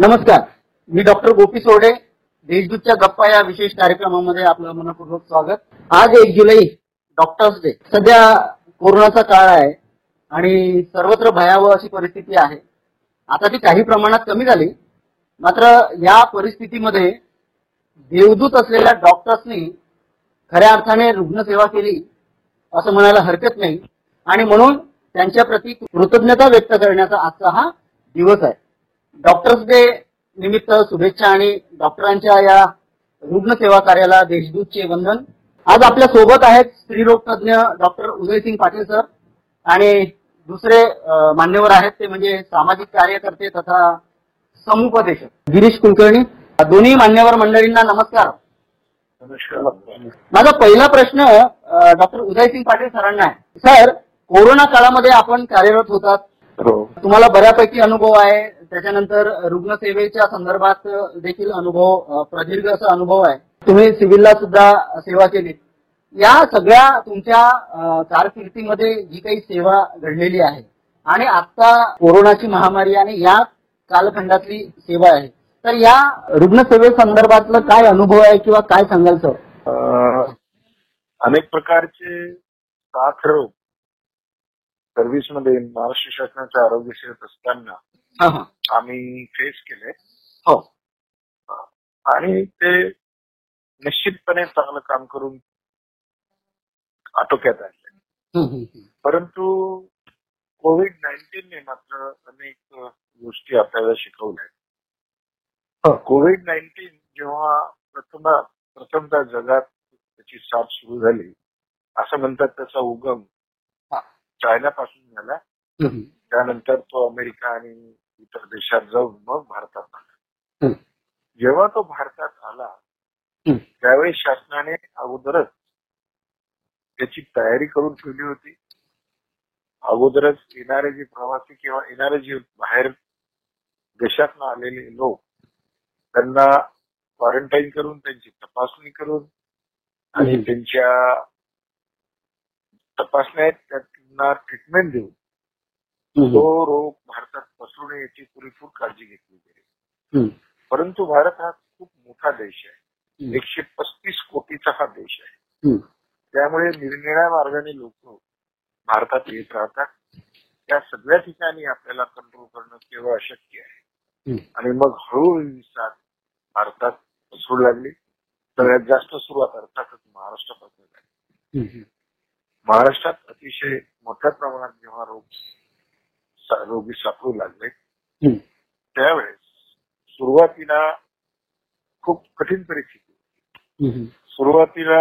नमस्कार मी डॉक्टर गोपी सोडे देशदूतच्या गप्पा या विशेष कार्यक्रमामध्ये आपलं मनपूर्वक स्वागत. आज एक जुलै डॉक्टर्स डे सध्या कोरोनाचा काळ आहे आणि सर्वत्र भयावह अशी परिस्थिती आहे. आता ती काही प्रमाणात कमी झाली. मात्र या परिस्थितीमध्ये देवदूत असलेल्या डॉक्टर्सनी खऱ्या अर्थाने रुग्णसेवा केली असं म्हणायला हरकत नाही. आणि म्हणून त्यांच्या प्रती कृतज्ञता व्यक्त करण्याचा आजचा हा दिवस आहे. डॉक्टर्स डे निमित्त शुभेच्छा आणि डॉक्टरांच्या या रुग्णसेवा कार्याला देशदूतचे वंदन. आज आपल्यासोबत आहेत स्त्रीरोग तज्ज्ञ डॉक्टर उदयसिंग पाटील सर आणि दुसरे मान्यवर आहेत ते म्हणजे सामाजिक कार्यकर्ते तथा समुपदेशक. गिरीश कुलकर्णी दोन्ही मान्यवर मंडळींना नमस्कार. माझा पहिला प्रश्न डॉक्टर उदयसिंग पाटील सरांना आहे. सर कोरोना काळामध्ये आपण कार्यरत होतात. हो. तुम्हाला बऱ्यापैकी अनुभव आहे. त्याच्यानंतर रुग्णसेवेच्या संदर्भात देखील अनुभव प्रदीर्घ असा अनुभव आहे. तुम्ही सिव्हिलला सुद्धा सेवा केली या सगळ्या तुमच्या कारकिर्दीमध्ये जी काही सेवा घडलेली आहे आणि आता कोरोनाची महामारी आणि या कालखंडातली सेवा आहे. तर या रुग्णसेवेसंदर्भातलं काय अनुभव आहे किंवा काय सांगाल सर? अनेक प्रकारचे साथरोग सर्व्हिसमध्ये महाराष्ट्र शासनाच्या आरोग्य सेवेत असताना हा हा आम्ही फेस केले हो आणि ते निश्चितपणे चांगलं काम करून आटोक्यात आणले हम्म. परंतु कोविड नाईन्टीनने मात्र अनेक गोष्टी आपल्याला शिकवल्या हो. कोविड नाईन्टीन जेव्हा प्रथम प्रथमतः जगात त्याची साथ सुरू झाली असं म्हणतात त्याचा उगम हा. चायनापासून झाला त्यानंतर तो अमेरिका आणि इतर देशात जाऊन मग भारतात आला. जेव्हा तो भारतात आला. त्यावेळी शासनाने अगोदरच त्याची तयारी करून ठेवली होती अगोदरच येणारे जे प्रवासी किंवा येणारे जे बाहेर देशातनं आलेले लोक त्यांना क्वारंटाईन करून त्यांची तपासणी करून आणि हम्म. त्यांच्या तपासण्यात त्यांना ट्रीटमेंट देऊन तो रोग भारतात पसरू नये याची पुरेपूर काळजी घेतली गेली. परंतु भारत हा खूप मोठा देश आहे. एकशे पस्तीस कोटीचा हा देश आहे. त्यामुळे निरनिळ्या मार्गाने लोक भारतात येत राहतात. त्या सगळ्या ठिकाणी आपल्याला कंट्रोल करणं केवळ अशक्य आहे. आणि मग हळूहळू साथ भारतात पसरू लागली. सगळ्यात जास्त सुरुवात अर्थातच महाराष्ट्रापासून झाली. महाराष्ट्रात अतिशय मोठ्या प्रमाणात जेव्हा रोग रोगी सापडू लागले. त्यावेळेस सुरुवातीला खूप कठीण परिस्थिती होती. सुरुवातीला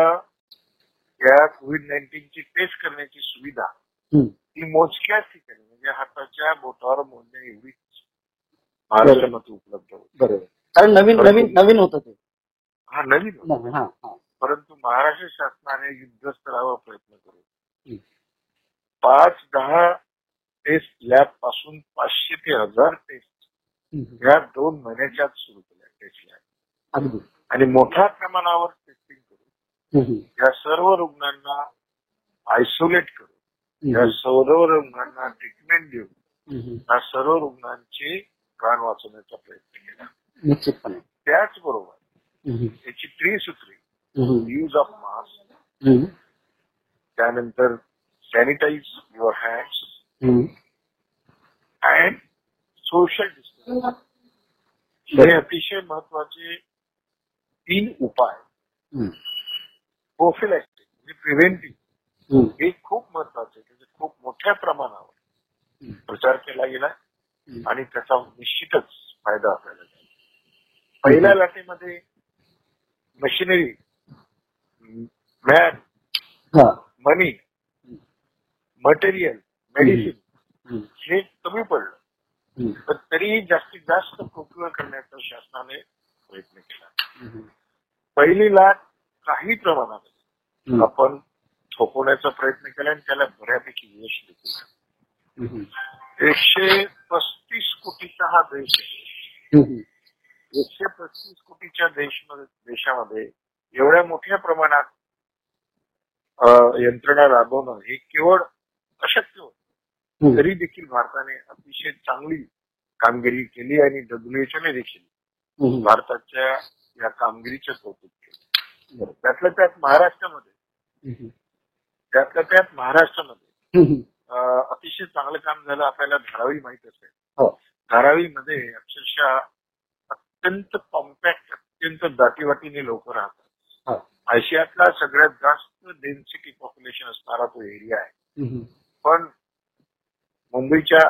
या कोविड नाईन्टीनची टेस्ट करण्याची सुविधा. ती मोजक्याच ठिकाणी म्हणजे हाताच्या बोटावर मोजण्या एवढीच महाराष्ट्रामध्ये उपलब्ध होती बरोबर कारण नवीन नवीन नवीन होतं ते हा नवीन होता. परंतु महाराष्ट्र शासनाने युद्धस्तरावर प्रयत्न हम्म. पाच दहा टेस्ट लॅबपासून पाचशे ते हजार टेस्ट. या दोन महिन्याच्याच सुरू केल्या टेस्ट लॅब आणि मोठ्या प्रमाणावर टेस्टिंग करून. या सर्व रुग्णांना आयसोलेट करून या. सर्व रुग्णांना ट्रीटमेंट देऊन. या सर्व रुग्णांचे प्राण वाचवण्याचा प्रयत्न केला त्याचबरोबर. याची त्रिसूत्री. Use of mask. त्यानंतर sanitise your hands. And social distance हे अतिशय महत्त्वाचे तीन उपाय. प्रोफिलॅक्टिक म्हणजे प्रिव्हेंटिव्ह. हे खूप महत्त्वाचे त्याचे खूप मोठ्या प्रमाणावर प्रचार केला गेला आणि त्याचा निश्चितच फायदा आपल्याला झाला पहिल्या लाटेमध्ये machinery man. Money material medicine. हे कमी पडलं. पण तरीही जास्तीत जास्त प्रोक्युअर करण्याचा शासनाने प्रयत्न केला. पहिली लाट काही प्रमाणात. आपण थोपवण्याचा प्रयत्न केला आणि त्याला बऱ्यापैकी यश देखील. एकशे पस्तीस कोटीचा हा देश आहे. एकशे पस्तीस कोटीच्या देशामध्ये एवढ्या मोठ्या प्रमाणात यंत्रणा राबवणं हे केवळ अशक्य होतं. तरी देखील भारताने अतिशय चांगली कामगिरी केली आणि डब्ल्यूएचओने देखील. भारताच्या या कामगिरीचं कौतुक केलं. त्यातल्या त्यात महाराष्ट्रामध्ये. त्यातल्या त्यात महाराष्ट्रामध्ये अतिशय चांगलं काम झालं आपल्याला धारावी माहीत असेल हो. धारावीमध्ये अक्षरशः अत्यंत कॉम्पॅक्ट अत्यंत दाटीवाटीने लोक राहतात. आशियातला सगळ्यात जास्त डेन्सिटी पॉप्युलेशन असणारा तो एरिया आहे. पण मुंबईच्या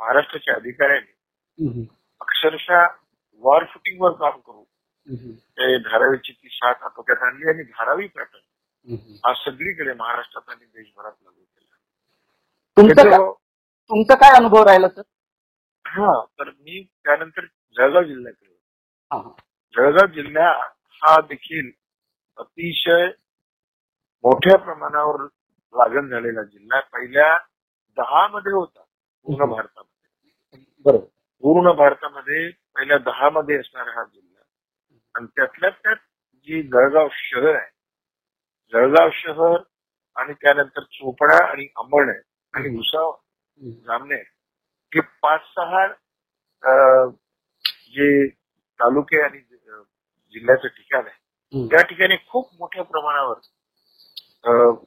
महाराष्ट्राच्या अधिकाऱ्यांनी. अक्षरशः वॉर फुटिंगवर काम करू. ते धारावीची ती शाख आटोक्यात आणली आणि धारावी पॅटर्न. हा सगळीकडे महाराष्ट्रात आणि देशभरात लागू केला तुमचं काय- त्याचं- तुमचा काय अनुभव राहिला सर हा तर मी त्यानंतर जळगाव जिल्ह्यात गेलो हा, हा. जळगाव जिल्हा हा देखील अतिशय मोठ्या प्रमाणावर लागण झालेला जिल्हा. पहिल्या दहा मध्ये होता पूर्ण. भारतामध्ये बरोबर पूर्ण भारतामध्ये पहिल्या दहा मध्ये असणारा हा जिल्हा आणि त्यातल्या त्यात जी जळगाव शहर आहे जळगाव शहर आणि त्यानंतर चोपडा आणि अंबरणे आणि हम्म. जामनेर हे पाच सहा अं, जे तालुके आणि जिल्ह्याचं ठिकाण आहे. त्या ठिकाणी खूप मोठ्या प्रमाणावर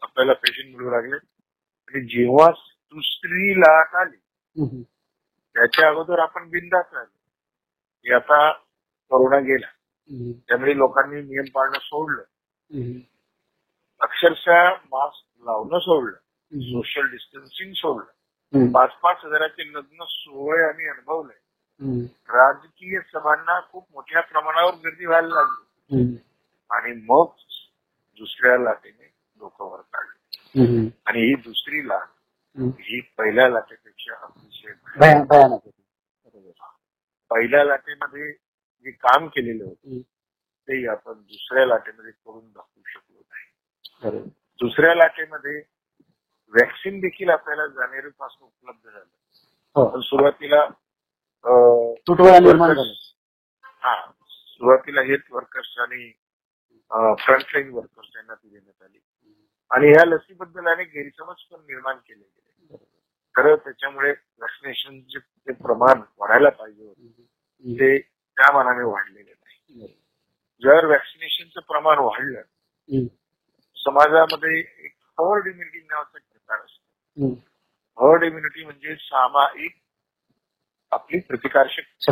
आपल्याला पेशंट मिळू लागले आणि जेव्हा दुसरी लाट आली. त्याच्या अगोदर आपण बिंदास राहिलो की आता कोरोना गेला. त्यामुळे लोकांनी नियम पाळणं सोडलं. अक्षरशः मास्क लावणं सोडलं. सोशल डिस्टन्सिंग सोडलं. पाच पाच हजाराचे लग्न सोहळे आम्ही अनुभवले. राजकीय सभांना खूप मोठ्या प्रमाणावर गर्दी व्हायला लागली. आणि मग दुसऱ्या लाटेने डोकं वर काढलं. आणि ही दुसरी लाट. ही पहिल्या लाटेपेक्षा अतिशय. पहिल्या लाटेमध्ये जे काम केलेलं होतं. ते आपण दुसऱ्या लाटेमध्ये करून दाखवू शकलो नाही. दुसऱ्या लाटेमध्ये वॅक्सिन देखील आपल्याला जानेवारीपासून उपलब्ध झालं हो पण सुरुवातीला अं, तुटवडा निर्माण झाला हा सुरुवातीला हेल्थ वर्कर्स आणि फ्रंटलाईन वर्कर्स यांना ती देण्यात आली आणि ह्या लसीबद्दल अनेक गैरसमज पण निर्माण केले गेले खरं त्याच्यामुळे व्हॅक्सिनेशनचे प्रमाण वाढायला पाहिजे होते. ते त्या मानाने वाढलेले नाही जर व्हॅक्सिनेशनचं प्रमाण वाढलं. समाजामध्ये एक हर्ड इम्युनिटी नावाचा प्रकार असतो. हर्ड इम्युनिटी म्हणजे सामायिक आपली प्रतिकारशक्ती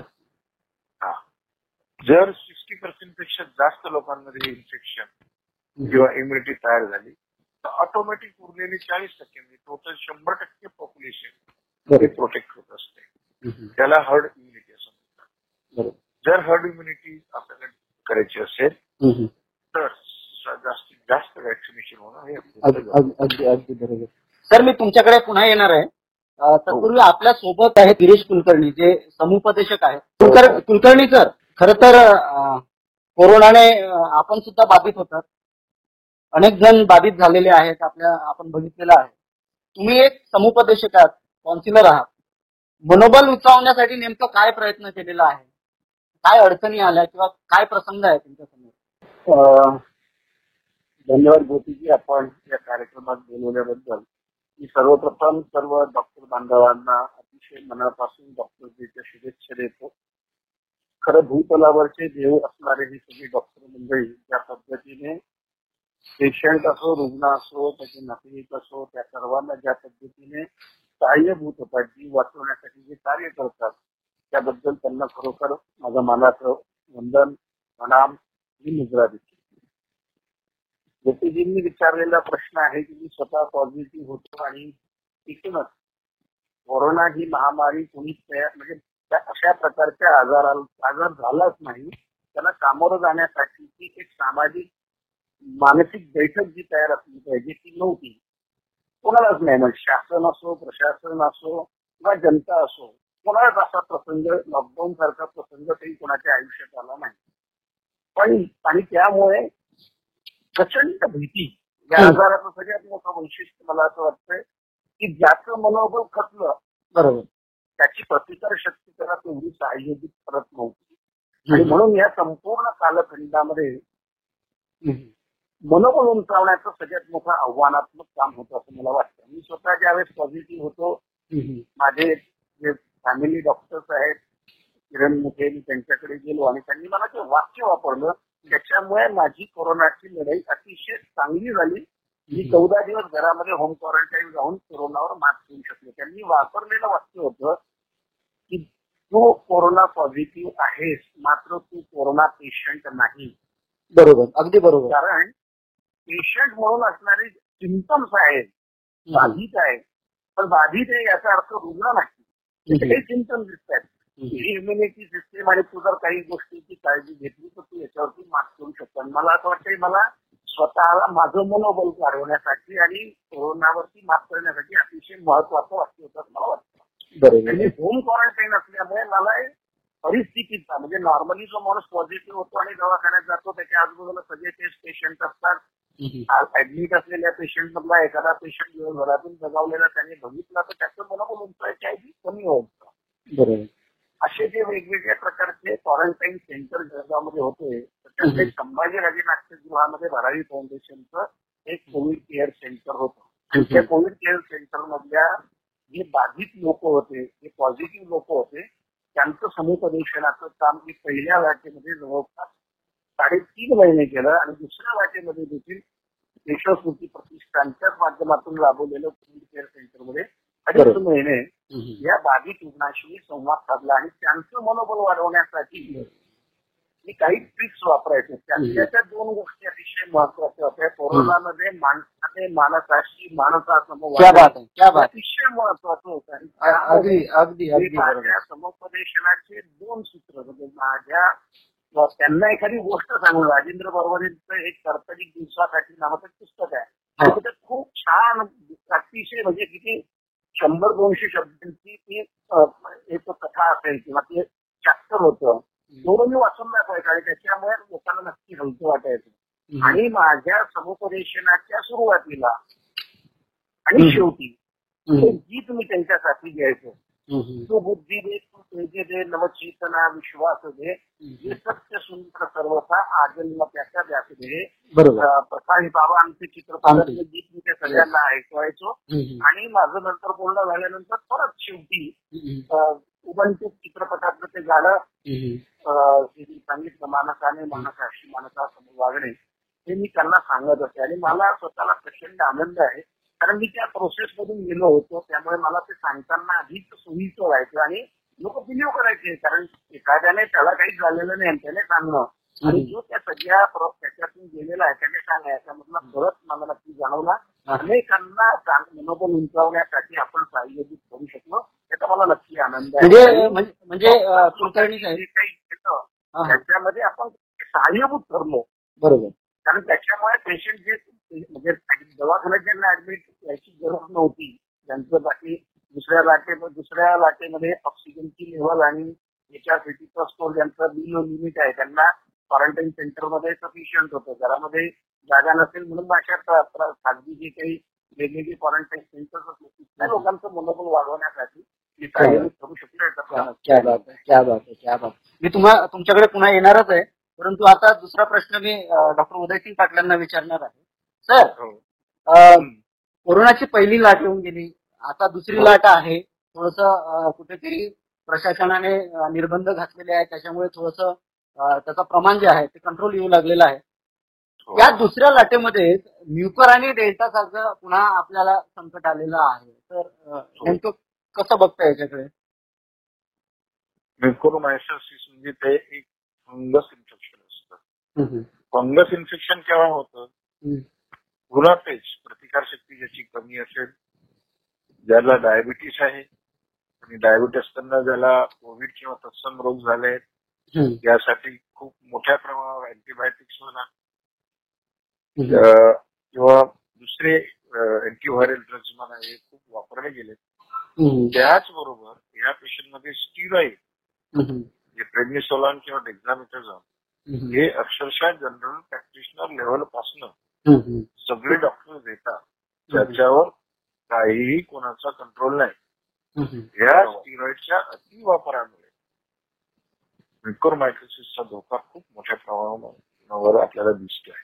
जर सिक्स्टी पर्सेंटपेक्षा जास्त लोकांमध्ये इन्फेक्शन किंवा इम्युनिटी तयार झाली तर ऑटोमॅटिक उरलेले चाळीस टक्के म्हणजे टोटल शंभर टक्के पॉप्युलेशन ते बरोबर. प्रोटेक्ट होत असते. त्याला हर्ड इम्युनिटी असं म्हणतात. जर हर्ड इम्युनिटी आपल्याला करायची असेल. तर जास्तीत जास्त वॅक्सिनेशन होणं हे अगदी अगदी बरोबर. सर मी तुमच्याकडे पुन्हा येणार आहे. तत्पूर्वी आपल्यासोबत आहेत गिरीश कुलकर्णी जे समुपदेशक आहेत. कुलकर कुलकर्णी सर. खर तर कोरोनाने आपण सुद्धा बाधित होतात. अनेक जण बाधित झालेले आहेत आपल्या आपण बघितलेलं आहे. तुम्ही एक समुपदेशक आहात आहात. मनोबल उंचावण्यासाठी नेमकं काय प्रयत्न केलेला आहे? काय अडचणी आल्या किंवा काय प्रसंग आहे तुमच्यासमोर? धन्यवाद गोपीजी आपण या कार्यक्रमात बोलवल्याबद्दल. मी सर्वप्रथम सर्व डॉक्टर बांधवांना अतिशय मनापासून डॉक्टर डेच्या शुभेच्छा देतो. खरं भूतलावरचे देव असणारे हे सगळे डॉक्टर मंडळी ज्या पद्धतीने पेशंट असो रुग्ण असो त्याचे नातेवाईक असो त्या सर्वांना ज्या पद्धतीने सहाय्यभूत होतात जीव वाचवण्यासाठी जे कार्य करतात त्याबद्दल त्यांना खरोखर माझं मानाचं वंदन प्रणाम ही मुद्रा देते. गोपीजींनी विचारलेला प्रश्न आहे की मी स्वतः पॉझिटिव्ह होतो आणि तिथूनच कोरोना ही महामारी कोणीच तयार म्हणजे त्या अशा प्रकारच्या आजाराला आजार झालाच नाही. त्याला सामोरं जाण्यासाठी ती एक सामाजिक मानसिक बैठक जी तयार असली पाहिजे ती नव्हती. कोणालाच नाही. म्हणजे शासन असो प्रशासन असो किंवा जनता असो कोणालाच असा प्रसंग लॉकडाऊन सारखा प्रसंग तरी कोणाच्या आयुष्यात आला नाही. पण आणि त्यामुळे प्रचंड भीती. या. आजाराचं सगळ्यात मोठं वैशिष्ट्य मला असं वाटतंय की ज्याचं मनोबल खचलं बरोबर. त्याची प्रतिकार शक्ती त्याला तेवढी सहाय्यभूत करत नव्हती. आणि म्हणून या संपूर्ण कालखंडामध्ये मनोबल उंचावण्याचं सगळ्यात मोठं आव्हानात्मक काम होतं असं मला वाटतं. मी स्वतः ज्यावेळेस पॉझिटिव्ह होतो माझे जे फॅमिली डॉक्टर्स आहेत किरण मुखे मी त्यांच्याकडे गेलो आणि त्यांनी मला ते वाक्य वापरलं त्याच्यामुळे माझी कोरोनाची लढाई अतिशय चांगली झाली. मी चौदा दिवस घरामध्ये होम क्वारंटाईन राहून कोरोनावर मात करू शकले. त्यांनी वापरलेलं वाक्य होतं की तू कोरोना पॉझिटिव्ह आहेस मात्र तू कोरोना पेशंट नाही. बरोबर अगदी बरोबर. कारण पेशंट म्हणून असणारे सिम्पम्स आहेत बाधित आहे पण बाधित आहे याचा अर्थ रुग्ण नाही. हे सिम्पम्स दिसत आहेत इम्युनिटी सिस्टीम आणि तू जर काही गोष्टीची काळजी घेतली तर तू याच्यावरती मात करू शकतो. आणि मला असं वाटतंय मला स्वतःला माझं मनोबल वाढवण्यासाठी आणि कोरोनावरती मात करण्यासाठी अतिशय महत्वाचं वाक्य होतं मला वाटतं. आणि होम क्वारंटाईन असल्यामुळे मला परिस्थितीचा म्हणजे नॉर्मली जो माणूस पॉझिटिव्ह होतो आणि दवाखान्यात जातो त्याच्या आजूबाजूला सगळे टेस्ट पेशंट असतात. ऍडमिट असलेल्या पेशंट मधला एखादा पेशंट दिवसभरातून जगावलेला त्याने बघितला तर त्याचं मनोबल उंचायची कमी होतं बरोबर. असे जे वेगवेगळ्या प्रकारचे क्वारंटाईन सेंटर जळगावमध्ये होते त्यातले संभाजीराजे नाट्यगृहामध्ये भरारी फाउंडेशनचं एक कोविड केअर सेंटर होतं. त्या कोविड केअर सेंटर मधल्या जे बाधित लोक होते जे पॉझिटिव्ह लोक होते त्यांचं समुपदेशनाचं काम मी पहिल्या लाटेमध्ये जवळपास साडेतीन महिने केलं आणि दुसऱ्या लाटेमध्ये देखील देशस्मृती प्रतिष्ठानच्याच माध्यमातून राबवलेलं कोविड केअर सेंटरमध्ये अडीच. महिने या बाधित रुग्णाशी संवाद साधला आणि त्यांचं मनोबल वाढवण्यासाठी मी काही ट्रिक्स वापरायचे. त्यातल्या त्या दोन गोष्टी अतिशय महत्त्वाच्या होत्या. कोरोनामध्ये माणसाने माणसाशी माणसासमोर अतिशय महत्वाचं होतं. अगदी माझ्या समुपदेशनाचे दोन सूत्र म्हणजे माझ्या त्यांना एखादी गोष्ट सांगून राजेंद्र बरोबरींचं एक कर्तरिक दिवसासाठी नावाचं एक पुस्तक आहे. आणि त्याच्यात खूप छान अतिशय म्हणजे किती शंभर दोनशे शब्दांची ती एक कथा असेल किंवा ते चॅप्टर होतं. तेवढं मी वाचून दाखवायचं आणि त्याच्यामुळे लोकांना नक्की हलकं वाटायचं. आणि माझ्या समुपदेशनाच्या सुरुवातीला आणि. शेवटी गीत मी त्यांच्यासाठी घ्यायचो. तू बुद्धी दे तू तेजे दे नवचेतना विश्वास दे हे सत्य सुंदर सर्वथा आजन्म त्याच्या व्यास दे प्रसाही बाबा आमचे चित्रपटातले गीत मी त्या सगळ्यांना ऐकवायचो. आणि माझं नंतर बोलणं झाल्यानंतर परत शेवटी उबंटू चित्रपटातलं ते गाणं सांगितलं मानसाने मानसाशी मानसासमोर वागणे हे मी त्यांना सांगत असते. आणि मला स्वतःला प्रचंड आनंद आहे. कारण मी त्या प्रोसेस मधून गेलो होतो. त्यामुळे मला ते सांगताना अधिक सोयीचं व्हायचं आणि लोक बिलीव्ह करायचे. कारण एखाद्याने त्याला काही झालेलं नाही आणि त्याने सांगणं. आणि जो त्या सगळ्या त्याच्यातून गेलेला आहे त्याने सांगा याच्यामधला फरक मला नक्की जाणवला. अनेकांना मनोबल उंचावण्यासाठी आपण सहाय्यभूत करू शकलो. त्याचा मला नक्की आनंद आहे. म्हणजे म्हणजे म्हणजे कुलकर्णी काही. त्याच्यामध्ये आपण सहाय्यभूत ठरलो बरोबर. कारण त्याच्यामुळे पेशंट जे म्हणजे दवाखान्यात ज्यांना ऍडमिट याची गरज नव्हती. ज्यांचं बाकी दुसऱ्या लाटे दुसऱ्या लाटेमध्ये ऑक्सिजनची लेवल आणि याच्यासाठीचा स्टोर ज्यांचं बिल लिमिट आहे त्यांना क्वारंटाईन सेंटरमध्ये सफिशियंट होतं. घरामध्ये जागा नसेल म्हणून अशा खाजगी जे काही वेगवेगळी क्वारंटाईन सेंटर्स असतील तिथल्या लोकांचं मनोबल वाढवण्यासाठी मी करू शकलो याचा मी तुम्हा तुमच्याकडे पुन्हा येणारच आहे. परंतु आता दुसरा प्रश्न मी डॉक्टर उदयसिंग पाटलांना विचारणार आहे. सर हो. कोरोनाची पहिली लाट येऊन गेली. आता दुसरी लाट आहे. थोडस कुठेतरी प्रशासनाने निर्बंध घातलेले आहेत. त्याच्यामुळे थोडस त्याचं प्रमाण जे आहे ते कंट्रोल येऊ लागलेलं आहे. हो. या दुसऱ्या लाटेमध्ये म्युकर आणि डेल्टा सारखं पुन्हा आपल्याला संकट आलेलं आहे. तर नेमकं कसं बघता याच्याकडे? म्युकोरमायसिस म्हणजे ते एक फंगस इन्फेक्शन असतं. फंगस इन्फेक्शन केव्हा होतं? गुलाबेज प्रतिकारशक्ती ज्याची कमी असेल ज्याला डायबिटीस आहे आणि डायबिटीस असताना ज्याला कोविड किंवा तत्सम रोग झाले आहेत यासाठी खूप मोठ्या प्रमाणावर अँटीबायोटिक्स म्हणा किंवा दुसरे अँटीव्हायरल ड्रग्ज म्हणा हे खूप वापरले गेले त्याचबरोबर या पेशंटमध्ये स्टिरॉइड जे प्रेग्निसोलॉन किंवा डेक्झामेथाझॉन हे अक्षरशः जनरल प्रॅक्टिशनर लेवलपासून सगळे डॉक्टर देतात. ज्याच्यावर काहीही कोणाचा कंट्रोल नाही. या स्टिरॉइडच्या अतिवापरामुळे म्युकोरमायक्रोसिसचा धोका खूप मोठ्या प्रमाणावर आपल्याला दिसतोय.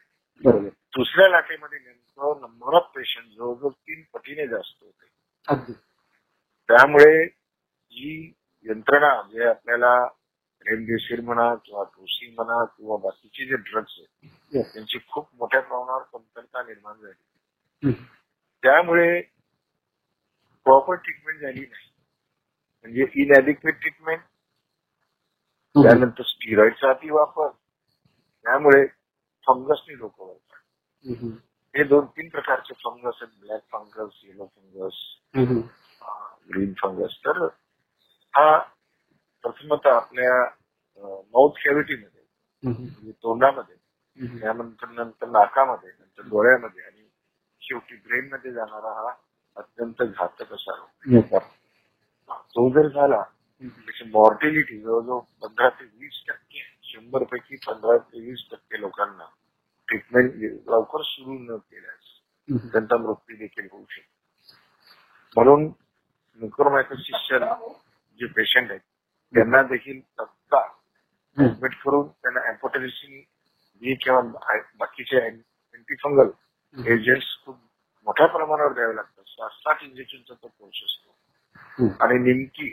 बरोबर. दुसऱ्या लाटेमध्ये नेमकं नंबर ऑफ पेशंट जवळजवळ तीन पटीने जास्त होते. त्यामुळे आपल्याला रेमडेसिवीर म्हणा किंवा टोसी म्हणा किंवा बाकीचे जे ड्रग्स आहेत. त्यांची खूप मोठ्या प्रमाणावर कमतरता निर्माण झाली. त्यामुळे प्रॉपर ट्रीटमेंट झाली नाही म्हणजे इनॅडिक्वेट ट्रीटमेंट त्यानंतर स्टिरॉइडचा अति वापर त्यामुळे फंगसनी लोक वळतात. हे दोन तीन प्रकारचे फंगस आहेत black fungus yellow fungus hmm. Green fungus तर हा प्रथमतः आपल्या माउथ कॅव्हिटीमध्ये. म्हणजे तोंडामध्ये. त्यानंतर नंतर नाकामध्ये नंतर डोळ्यामध्ये आणि शेवटी ब्रेन मध्ये जाणारा हा अत्यंत घातक असा रोग. तो जर झाला त्याची मॉर्टिलिटी जवळजवळ पंधरा ते वीस टक्के शंभर पैकी पंधरा ते वीस टक्के लोकांना ट्रीटमेंट लवकर सुरू न केल्यास. त्यांचा मृत्यू देखील होऊ शकतो म्हणून म्युकोरमायकोसिसचे जे पेशंट आहेत त्यांना देखील तत्काळ हम्म. ऍडमिट करून अँपोटेरिसिन बी किंवा बाकीचे अँटीफंगल एजंट्स खूप मोठ्या प्रमाणावर द्यावे लागतात. सात सात इंजेक्शनचा तो कोर्स असतो. आणि नेमकी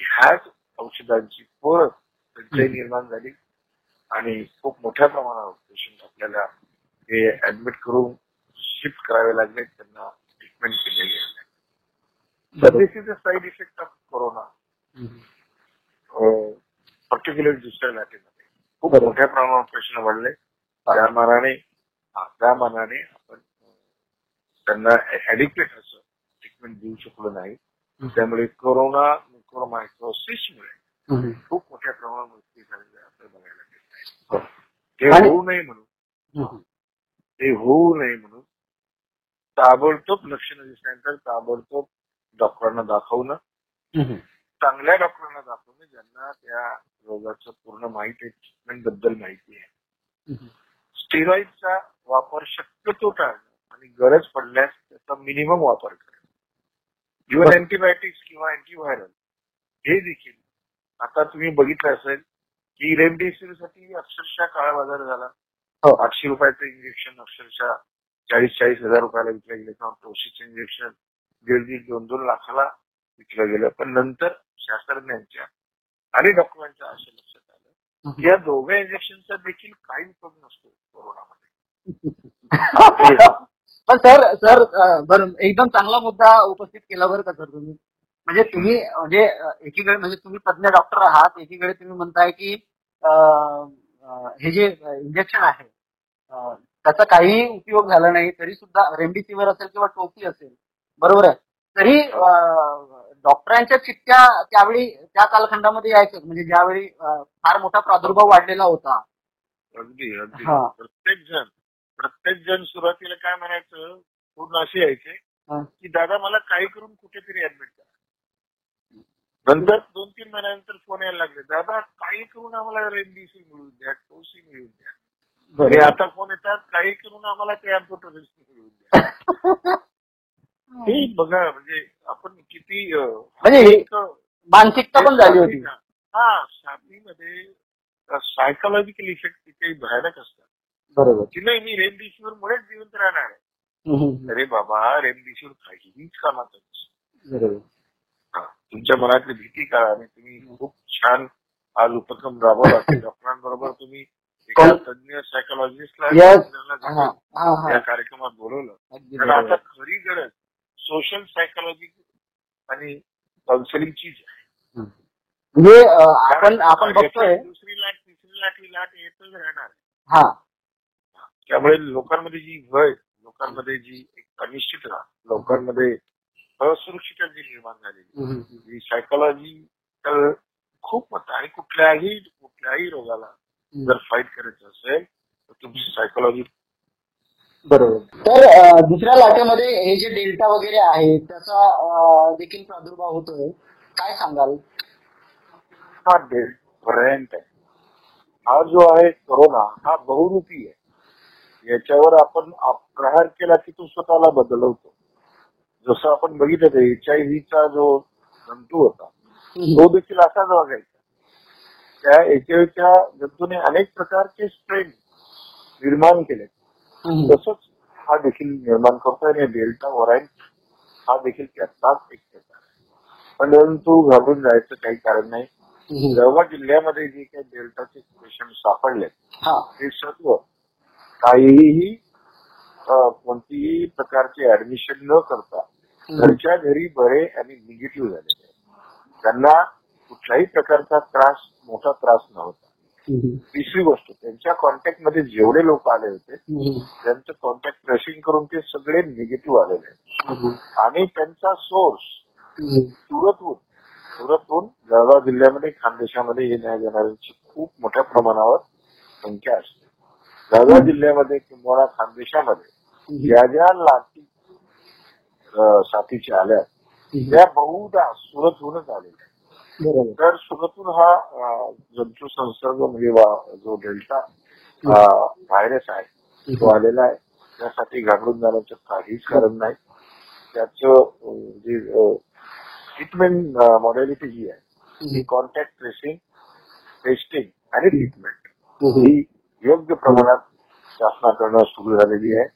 ह्याच औषधांची परत टंचाई निर्माण झाली आणि खूप मोठ्या प्रमाणावर पेशंट आपल्याला हे ऍडमिट करून शिफ्ट करावे लागले त्यांना ट्रीटमेंट केलेली आहे this is a side effect of corona. Particular दुसऱ्या लाटेमध्ये खूप. मोठ्या प्रमाणावर प्रश्न वाढले त्या मानाने हा, त्या मानाने आपण त्यांना ऍडिक्वेट असं ट्रीटमेंट देऊ शकलो नाही त्यामुळे कोरोना मायक्रोसिसमुळे हम्म. खूप मोठ्या प्रमाणावर मृत्यू झालेले आपल्याला बघायला मिळत आहे ते होऊ नये म्हणून. ते होऊ नये म्हणून ताबडतोब लक्षणं दिसल्यानंतर ताबडतोब डॉक्टरांना दाखवणं. चांगल्या डॉक्टरांना दाखवणं ज्यांना त्या रोगाचं पूर्ण माहिती आहे ट्रीटमेंटबद्दल माहिती आहे. स्टेरॉइडचा वापर शक्यतो टाळणं आणि गरज पडल्यास त्याचा मिनिमम वापर करणं. इव्हन अँटीबायोटिक्स किंवा अँटीव्हायरल हे देखील. आता तुम्ही बघितलं असेल की रेमडेसिवीरसाठी अक्षरशः काळा बाजार झाला. हो. आठशे रुपयाचं इंजेक्शन अक्षरशः चाळीस चाळीस हजार रुपयाला विकलं गेलं. किंवा टोशीचं इंजेक्शन दीड दीड दोन दोन लाखाला विकलं गेलं पण नंतर शास्त्रज्ञांच्या आणि डॉक्टरांच्या असं लक्षात आलं. की या दोघं इंजेक्शनचा देखील काही उपयोग नसतो कोरोनामध्ये. पण सर सर बरं एकदम चांगला मुद्दा उपस्थित केला बरं का सर तुम्ही? म्हणजे तुम्ही म्हणजे एकीकडे म्हणजे तुम्ही तज्ञ डॉक्टर आहात एकीकडे तुम्ही म्हणताय की हे जे इंजेक्शन आहे त्याचा काही उपयोग झाला नाही तरी सुद्धा रेमडेसिवीर असेल किंवा टोपी असेल बरोबर आहे? तरी डॉक्टरांच्या चिठ्ठ्या त्यावेळी त्या कालखंडामध्ये यायचं म्हणजे ज्यावेळी फार मोठा प्रादुर्भाव वाढलेला होता. अगदी अगदी. हा. प्रत्येक जण प्रत्येक जण सुरुवातीला काय म्हणायचं पूर्ण असे यायचे हा. की दादा मला काही करून कुठेतरी ऍडमिट करा. नंतर दोन तीन महिन्यानंतर फोन यायला लागले. दादा काही करून आम्हाला रेमडीसी मिळवून द्या टोसी मिळवून द्या. आणि आता फोन येतात काही करून आम्हाला ते मिळवून द्या. हे. बघा म्हणजे आपण किती म्हणजे हे- मानसिकता पण झाली होती. हा छातीमध्ये सायकोलॉजिकल इफेक्ट तिथे भयानक असतात. बरोबर. की नाही मी रेमडेसिवीर मुळेच जिवंत राहणार आहे. अरे बाबा रेमडेसिवीर काहीच हा, तुमच्या मनातली भीती काढा आणि तुम्ही खूप छान आज उपक्रम राबवला. की डॉक्टरांबरोबर तुम्ही एका तज्ञ सायकोलॉजिस्टला. हा हा हा. या कार्यक्रमात बोलवलं. कारण आता. खरी गरज सोशल सायकोलॉजी आणि काउन्सिलिंगचीच आहे. म्हणजे आपण आपण बघतोय दुसरी लाट तिसरी लाट ही लाट येतच राहणार आहे. हा. त्यामुळे लोकांमध्ये जी भय लोकांमध्ये जी एक अनिश्चितता लोकांमध्ये असुरक्षितता जी निर्माण झालेली. ही सायकोलॉजी तर खूप मत आणि कुठल्याही कुठल्याही रोगाला जर फाईट करायचं असेल तर तुमची सायकोलॉजी बरोबर. तर दुसऱ्या लाटेमध्ये हे जे डेल्टा वगैरे आहे त्याचा देखील प्रादुर्भाव होतोय. काय सांगाल? हा व्हॅरियंट आहे. हा जो आहे कोरोना हा बहुरूपी आहे. याच्यावर आपण प्रहार केला की तो स्वतःला बदलवतो. जसं आपण बघितलं एच आय व्हीचा जो जंतू होता तो देखील असाच वागायचा. त्या एच आय व्हीच्या जंतूने अनेक प्रकारचे स्ट्रेन निर्माण केले तसंच हा देखील निर्माण करतोय आणि डेल्टा व्हरायंट हा देखील त्याचाच एक प्रकार परंतु घाबरून जायचं काही कारण नाही. जळगाव जिल्ह्यामध्ये जे काही डेल्टाचे पेशंट सापडले हा ते सर्व काहीही कोणतीही प्रकारचे ऍडमिशन न करता घरच्या घरी बरे आणि निगेटिव्ह झालेले. त्यांना कुठल्याही प्रकारचा त्रास मोठा त्रास नव्हता. तिसरी गोष्ट त्यांच्या कॉन्टॅक्टमध्ये जेवढे लोक आले होते. त्यांचं कॉन्टॅक्ट ट्रेसिंग करून ते सगळे निगेटिव्ह आलेले आहेत. आणि त्यांचा सोर्स. सुरतहून सुरतहून जळगाव जिल्ह्यामध्ये खानदेशामध्ये येण्या जाणाऱ्यांची खूप मोठ्या प्रमाणावर संख्या असते. जळगाव जिल्ह्यामध्ये किंवा खानदेशामध्ये ज्या ज्या लाटी अ, साथीच्या आल्या त्या बहुधा सुरतहूनच आलेल्या तर सुरतून हा जंतू संसर्ग म्हणजे वा- जो डेल्टा व्हायरस आहे तो आलेला आहे. त्यासाठी घाबरून जाण्याचं काहीच कारण नाही. त्याचं जे ट्रीटमेंट मॉडॅलिटी जी आहे. ती कॉन्टॅक्ट ट्रेसिंग टेस्टिंग आणि ट्रीटमेंट ही योग्य प्रमाणात शासनाकडनं सुरू झालेली आहे.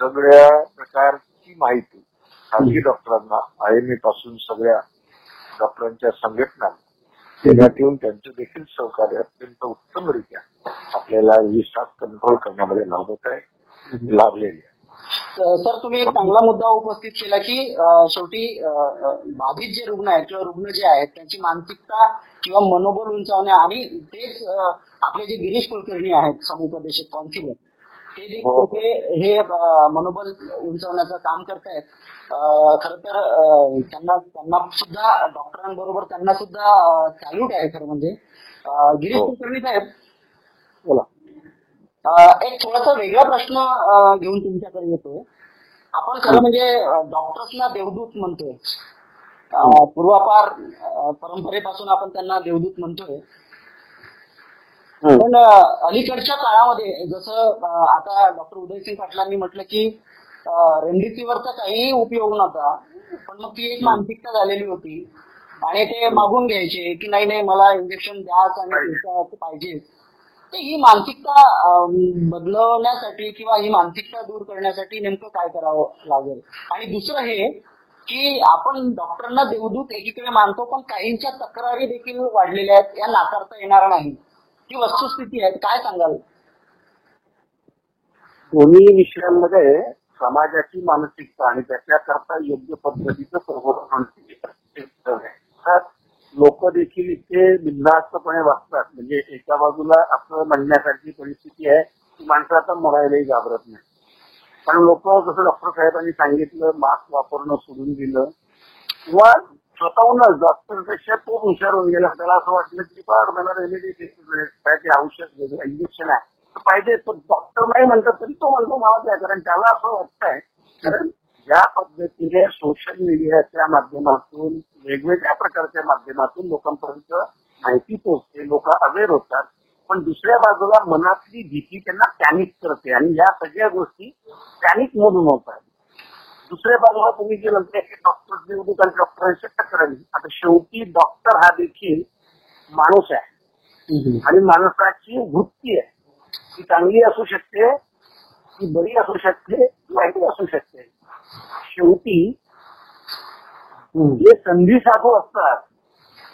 सगळ्या प्रकारची माहिती खाजगी डॉक्टरांना आय एम ए पासून सगळ्या डॉक्टरांच्या संघटनांना देण्यात येऊन त्यांचं देखील सहकार्य अत्यंत उत्तमरित्या आपल्याला ही साथ कंट्रोल करण्यामध्ये लाभत आहे लाभलेली आहे. सर तुम्ही एक चांगला मुद्दा उपस्थित केला की शेवटी बाधित जे रुग्ण आहेत किंवा रुग्ण जे आहेत त्यांची मानसिकता किंवा मनोबल उंचावणे आणि तेच आपले जे गिरीश कुलकर्णी आहेत समुपदेशक कॉन्सिलर ते देखील हो. हे मनोबल उंचावण्याचं काम करतायत. खरं तर त्यांना त्यांना सुद्धा डॉक्टरांबरोबर त्यांना सुद्धा सॅल्यूट आहे खरं म्हणजे. गिरीश हो. कुलकर्णी साहेब. बोला. एक थोडासा वेगळा प्रश्न घेऊन तुमच्याकडे येतोय. आपण खरं म्हणजे अं, डॉक्टर्सना देवदूत म्हणतोय. पूर्वापार परंपरेपासून आपण त्यांना देवदूत म्हणतोय. पण अं, अलीकडच्या काळामध्ये जसं आता डॉक्टर उदयसिंग पाटलांनी म्हटलं की रेमडेसिवीरचा काहीही उपयोग नव्हता पण मग ती एक मानसिकता झालेली होती. आणि ते मागून घ्यायचे की नाही नाही मला इंजेक्शन द्याच आणि पाहिजे. तर ही मानसिकता बदलवण्यासाठी किंवा ही मानसिकता दूर करण्यासाठी नेमकं काय करावं लागेल? आणि दुसरं हे की आपण डॉक्टरांना देवदूत एकीकडे मानतो पण काहींच्या तक्रारी देखील वाढलेल्या आहेत या नाकारता येणार नाही ही वस्तुस्थिती आहे. काय सांगाल? दोन्ही विषयांमध्ये समाजाची मानसिकता आणि त्याच्याकरता योग्य पद्धतीचं संवर्धन लोक देखील इतके बिनधास्तपणे वागतात. म्हणजे एका बाजूला असं म्हणण्यासारखी परिस्थिती आहे की माणसं आता मरायलाही घाबरत नाही पण लोक जसं डॉक्टर साहेबांनी सांगितलं मास्क वापरणं सोडून दिलं. किंवा स्वतःहूनच डॉक्टरपेक्षा तो हुशार होऊन गेला. त्याला असं वाटलं की बरं मला रेमेडी औषध इंजेक्शन आहे. पाहिजे तो डॉक्टर नाही म्हणतात तरी तो म्हणतो मला द्या. कारण त्याला असं वाटतंय कारण ज्या पद्धतीने सोशल मीडियाच्या माध्यमातून वेगवेगळ्या प्रकारच्या माध्यमातून लोकांपर्यंत माहिती पोहोचते लोक अवेअर होतात. पण दुसऱ्या बाजूला मनातली भीती त्यांना पॅनिक करते. आणि या सगळ्या गोष्टी पॅनिक मधून होतात. दुसऱ्या बाजूला तुम्ही जे म्हणताय की डॉक्टर देवदूत आणि डॉक्टरांच्या तक्रारी आता शेवटी डॉक्टर हा देखील माणूस आहे. आणि माणसाची वृत्ती आहे. ती चांगली असू शकते ती बरी असू शकते वाईट असू शकते. शेवटी जे संधी साधू असतात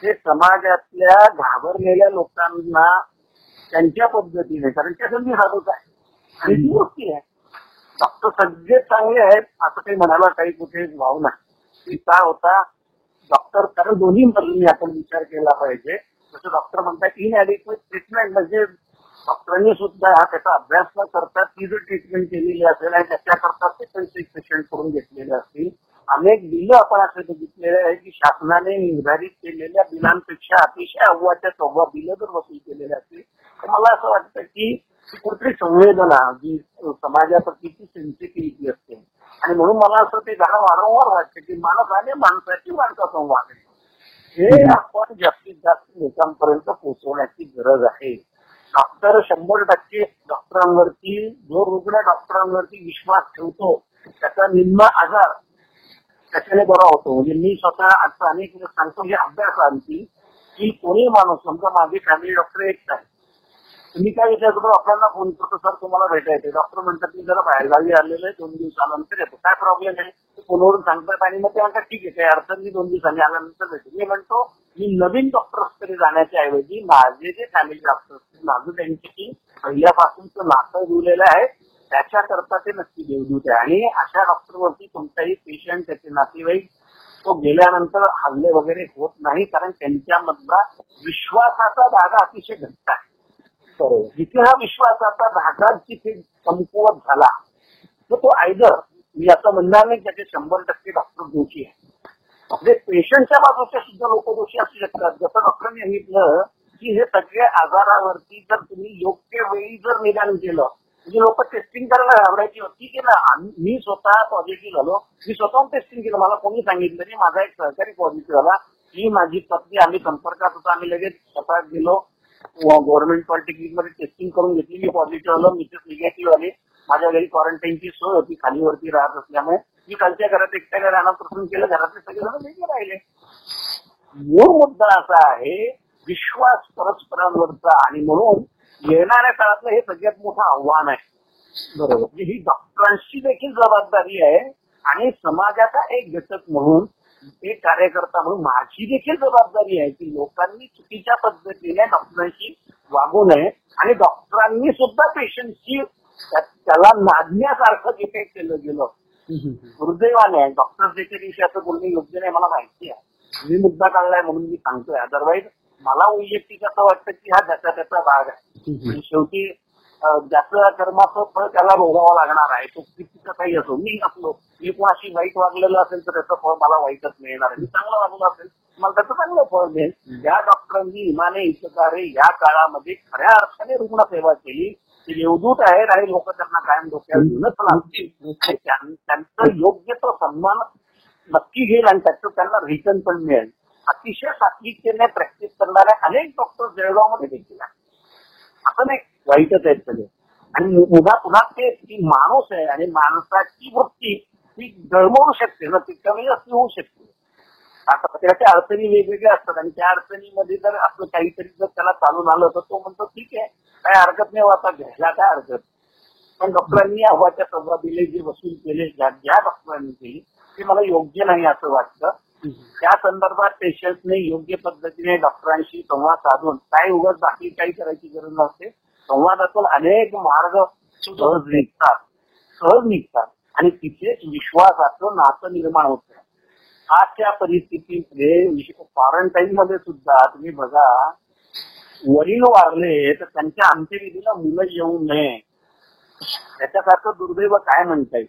ते समाजातल्या घाबरलेल्या लोकांना त्यांच्या पद्धतीने कारण त्या संधी साधूच आहे. आणि ती गोष्टी आहे. डॉक्टर सगळे चांगले आहेत. असं काही म्हणायला काही कुठे भाव नाही. की होता डॉक्टर कारण दोन्ही बाजूंनी आपण विचार केला पाहिजे. जसं डॉक्टर म्हणतात इनएडिक्वेट ट्रीटमेंट म्हणजे डॉक्टरांनी सुद्धा हा त्याचा अभ्यास न करता ती जर ट्रीटमेंट केलेली असेल आणि त्याच्याकरता ते पैसे पेशंट करून घेतलेले असतील. अनेक बिलं आपण असे बघितलेले आहे की शासनाने निर्धारित केलेल्या बिलांपेक्षा अतिशय अव्वाच्या सव्वा बिलं जर वसूल केलेले असतील तर मला असं वाटतं की कुठली संवेदना जी समाजाप्रतीची सेन्सिटिव्हिटी असते. आणि म्हणून मला असं ते जरा वारंवार वाटतं की माणसाने माणसाची माणसा संवाद आहे हे आपण जास्तीत जास्त लोकांपर्यंत पोहोचवण्याची गरज आहे. डॉक्टर शंभर टक्के डॉक्टरांवरती जो रुग्ण डॉक्टरांवरती विश्वास ठेवतो त्याचा निम्मा आजार त्याच्याने बरा होतो. म्हणजे मी स्वतः आता अनेक सांगतो हे अभ्यास आणखी की कोणी माणूस समजा माझी फॅमिली डॉक्टर एक आहे तुम्ही काय विचारतो आपल्याला फोन करतो सर तुम्हाला भेटायचं डॉक्टर म्हणतात मी जरा बाहेर गावी आलेलो आहे दोन दिवसानंतर येतो. काय प्रॉब्लेम आहे? ते फोनवरून सांगतात आणि मग ते म्हणतात ठीक आहे काही अडचण मी दोन दिवसांनी आल्यानंतर भेटू. मी म्हणतो मी नवीन डॉक्टर्सकडे जाण्याच्या ऐवजी माझे जे फॅमिली डॉक्टर्स माझं त्यांच्याशी पहिल्यापासूनचं नातं जुळलेलं आहे. त्याच्याकरता ते नक्की देवदूत आहे. आणि अशा डॉक्टरवरती कोणताही पेशंट त्याचे नातेवाईक तो गेल्यानंतर हल्ले वगैरे होत नाही कारण त्यांच्यामधला विश्वासाचा धागा अतिशय घट्ट आहे. जिथे हा विश्वासाचा धागा जिथे कमकुवत झाला तर तो आयदर मी असं म्हणणार नाही त्याचे शंभर टक्के डॉक्टर दोषी आहे म्हणजे पेशंटच्या बाजूच्या सुद्धा लोक दोषी असू शकतात. जसं डॉक्टरांनी सांगितलं की हे सगळे आजारावरती जर तुम्ही योग्य वेळी जर निदान केलं म्हणजे लोक टेस्टिंग करायला घाबरायची होती की ना मी स्वतः पॉझिटिव्ह झालो मी स्वतःहून टेस्टिंग केलं. मला कोणी सांगितलं नाही माझा एक सहकारी पॉझिटिव्ह झाला. मी माझी पत्नी आम्ही संपर्कात होतो आम्ही लगेच स्वतः गेलो. गव्हर्नमेंट पॉलिटेक्निकमध्ये टेस्टिंग करून घेतली मी पॉझिटिव्ह आलो मिसेस निगेटिव्ह आली माझ्या घरी क्वारंटाईनची सोय होती खालीवरती राहत असल्यामुळे. मी कालच्या घरात एकट्याने राहणं पसंत केलं घरातले सगळेजण वेगळे राहिले. मूळ मुद्दा असा आहे विश्वास परस्परांवरचा आणि म्हणून येणाऱ्या काळातलं हे सगळ्यात मोठं आव्हान आहे. बरोबर. म्हणजे ही डॉक्टरांची देखील जबाबदारी आहे आणि समाजाचा एक घटक म्हणून एक कार्यकर्ता म्हणून माझी देखील जबाबदारी आहे की लोकांनी चुकीच्या पद्धतीने डॉक्टरांशी वागू नये आणि डॉक्टरांनी सुद्धा पेशंटची त्याला नादण्यासारखं जे काही केलं गेलं दुर्दैवाने दुर्दैवाने डॉक्टर दिवशी असं बोलणं योग्य नाही मला माहिती आहे. मी मुद्दा काढलाय म्हणून मी सांगतोय. अदरवाईज मला वैयक्तिक असं वाटतं की हा त्याचा त्याचा भाग आहे. शेवटी ज्याचं कर्माचं फळ त्याला भोगावं लागणार आहे तो कितीचं काही असो मी असलो मी कोणाशी वाईट वागलेलं असेल तर त्याचं फळ मला वाईटच मिळणार आहे. मी चांगलं वागलो असेल मला त्याचं चांगलं फळ मिळेल. या डॉक्टरांनी इमाने इतकारे या काळामध्ये खऱ्या अर्थाने रुग्णसेवा केली. ते देवदूत आहेत आणि लोक त्यांना कायम डोक्यावर घेऊनच लागतील त्यांचं योग्य तो सन्मान नक्की घेईल आणि त्याचं त्यांना रिटर्न पण मिळेल. अतिशय सात्विकतेने प्रॅक्टिस करणाऱ्या अनेक डॉक्टर जळगावमध्ये देखील आहेत. असं नाही. वाईटच आहेत सगळे. आणि पुन्हा पुन्हा ते ती माणूस आहे आणि माणसाची वृत्ती ती गळमवू शकते ना ती कमी जास्त होऊ शकते. आता त्याच्या अडचणी वेगवेगळ्या असतात आणि त्या अडचणीमध्ये जर असं काहीतरी जर त्याला चालून आलं तर तो म्हणतो ठीक आहे काय हरकत नाही आता घ्यायला काय हरकत. पण डॉक्टरांनी अव्वाच्या सभा दिले जे वसूल केले ज्या ज्या डॉक्टरांनी केली ते मला योग्य नाही असं वाटतं. त्या संदर्भात पेशंटने योग्य पद्धतीने डॉक्टरांशी संवाद साधून काय उगाच बाकी काही करायची गरज नसते संवादातून अनेक मार्ग सहज निघतात सहज निघतात. आणि तिथे विश्वासाचं नातं निर्माण होतं. आजच्या परिस्थितीमध्ये क्वारंटाईन मध्ये सुद्धा तुम्ही बघा वडील वारले तर त्यांच्या अंत्यविधीला मुलं येऊ नये. त्याच्यासारखं दुर्दैव काय म्हणता येईल?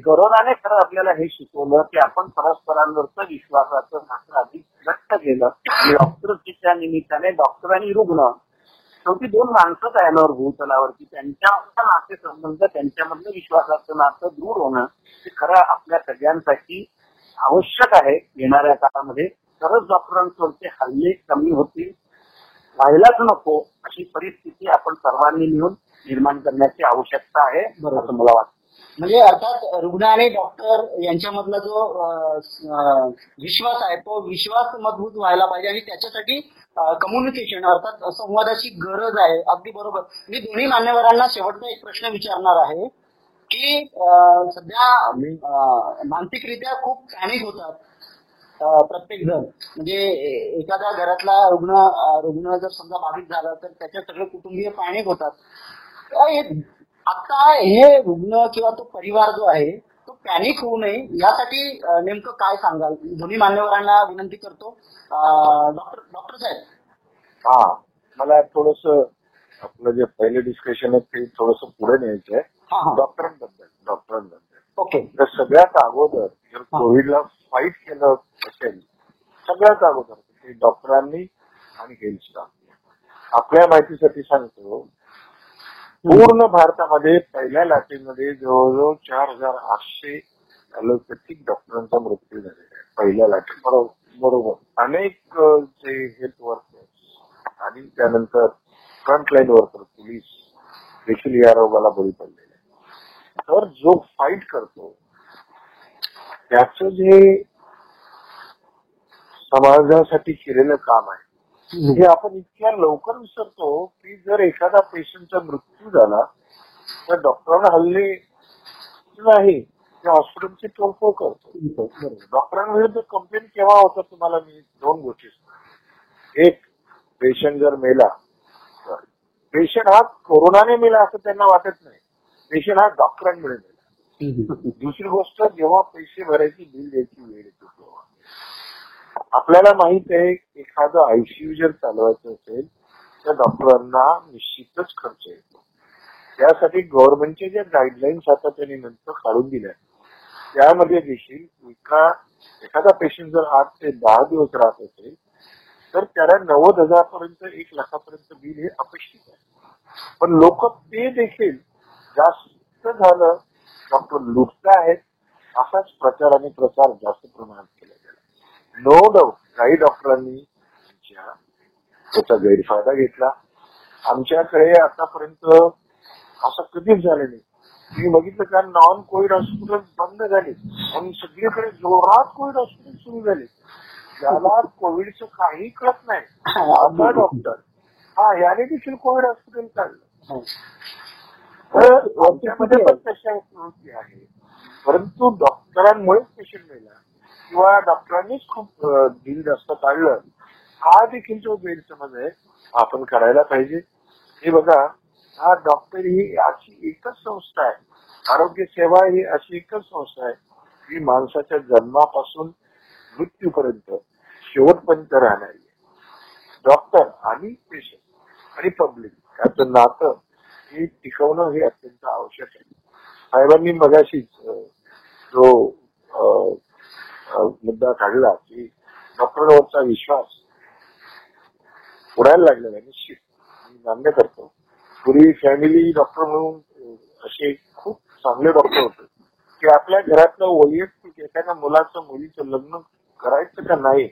करोनाने खरं आपल्याला हे शिकवलं की आपण परस्परांवरचं विश्वासाचं नातं अधिक घट्ट केलं. आणि डॉक्टरच्या निमित्ताने डॉक्टर आणि रुग्ण शेवटी दोन माणसंच आहे यावर भूतलावरती त्यांच्या नाते संबंध त्यांच्यामधलं विश्वासाचं नातं दूर होणं हे खरं आपल्या सगळ्यांसाठी आवश्यक आहे. येणाऱ्या काळामध्ये तरच डॉक्टरांवरचे हल्ले कमी होतील. व्हायलाच नको अशी परिस्थिती आपण सर्वांनी मिळून निर्माण करण्याची आवश्यकता आहे बरोबर. असं मला वाटतं. म्हणजे अर्थात रुग्ण आणि डॉक्टर यांच्यामधला जो विश्वास आहे तो विश्वास मजबूत व्हायला पाहिजे आणि त्याच्यासाठी कम्युनिकेशन अर्थात संवादाची गरज आहे. अगदी बरोबर. मी दोन्ही मान्यवरांना शेवटचा एक प्रश्न विचारणार आहे की सध्या मानसिकरित्या खूप पॅनिक होतात प्रत्येक जण. म्हणजे एखाद्या घरातला रुग्ण रुग्ण जर समजा बाधित झाला तर त्याच्या सगळे कुटुंबीय पॅनिक होतात. आता हे रुग्ण किंवा तो परिवार जो आहे तो पॅनिक होऊ नये यासाठी नेमकं काय सांगाल? दोन्ही मान्यवरांना विनंती करतो. डॉक्टर डॉक्टर साहेब. हा मला थोडस आपलं जे पहिले डिस्कशन आहे ते थोडस पुढे न्यायचं आहे. डॉक्टरांबद्दल डॉक्टरांबद्दल. ओके. तर सगळ्यात अगोदर जर कोविडला फाईट केलं असेल सगळ्यात अगोदर ते डॉक्टरांनी आणि हेल्थ स्टाफ आपल्या माहितीसाठी सांगतो पूर्ण भारतामध्ये पहिल्या लाटेमध्ये जवळजवळ चार हजार आठशे ॲलोपॅथिक डॉक्टरांचा मृत्यू झालेला आहे. पहिल्या लाटेत. बरोबर. अनेक जे हेल्थ वर्कर्स आणि त्यानंतर फ्रंटलाईन वर्कर पोलीस देखील या रोगाला बळी पडलेले. तर जो फाईट करतो त्याचं जे समाजासाठी केलेलं काम आहे हे आपण इतक्या लवकर विसरतो की जर एखादा पेशंटचा मृत्यू झाला तर डॉक्टरांना हल्ले नाही. ते हॉस्पिटलचे तोडफोड करतो. डॉक्टरांविरुद्ध कंप्लेंट केव्हा होतं तुम्हाला? मी दोन गोष्टी. एक पेशंट जर मेला पेशंट हा कोरोनाने मेला असं त्यांना वाटत नाही. पेशंट हा डॉक्टरांमुळे मेला. दुसरी गोष्ट जेव्हा पैसे भरायची बिल द्यायची वेळ येते तेव्हा. आपल्याला माहीत आहे एखादं आयसीयू जर चालवायचं असेल तर डॉक्टरांना निश्चितच खर्च येतो. त्यासाठी गव्हर्नमेंटच्या ज्या गाईडलाईन्स आता त्यांनी नंतर काढून दिल्या त्यामध्ये देखील एका एखादा पेशंट जर आठ ते दहा दिवस राहत असेल तर त्याला नव्वद हजारपर्यंत एक लाखापर्यंत बिल हे अपेक्षित आहे. पण लोक ते देखील जास्त झालं डॉक्टर लुटता आहेत असाच प्रचार आणि प्रसार जास्त प्रमाणात केला नो डाऊट काही डॉक्टरांनी त्याचा गैरफायदा घेतला. आमच्याकडे आतापर्यंत असं कधीच झालं नाही. मी बघितलं का नॉन कोविड हॉस्पिटल बंद झाले. आणि सगळीकडे जोरात कोविड हॉस्पिटल सुरू झाले. ज्याला कोविडचं काही कळत नाही. आता डॉक्टर हा याने देखील कोविड हॉस्पिटल काढलं. तर आमच्यामध्ये पण तशा आहे परंतु डॉक्टरांमुळेच पेशंट मिळणार किंवा डॉक्टरांनीच खूप दिल जास्त काढलं हा देखील जो गैरसमज आहे आपण करायला पाहिजे. हे बघा हा डॉक्टर ही अशी एकच संस्था आहे. आरोग्य सेवा ही अशी एकच संस्था आहे जी माणसाच्या जन्मापासून मृत्यूपर्यंत शेवटपर्यंत राहणारी आहे. डॉक्टर आणि पेशंट आणि पब्लिक याचं नातं हे टिकवणं हे अत्यंत आवश्यक आहे. साहेबांनी मगाशीच जो अं, मुद्दा काढला की डॉक्टरवरचा विश्वास उडायला लागलेला आहे निश्चित. मी मान्य करतो. पूर्वी फॅमिली डॉक्टर म्हणून असे खूप चांगले डॉक्टर होते. की आपल्या घरातलं वैयक्तिक एखाद्या मुलाचं मुलीचं लग्न करायचं का नाही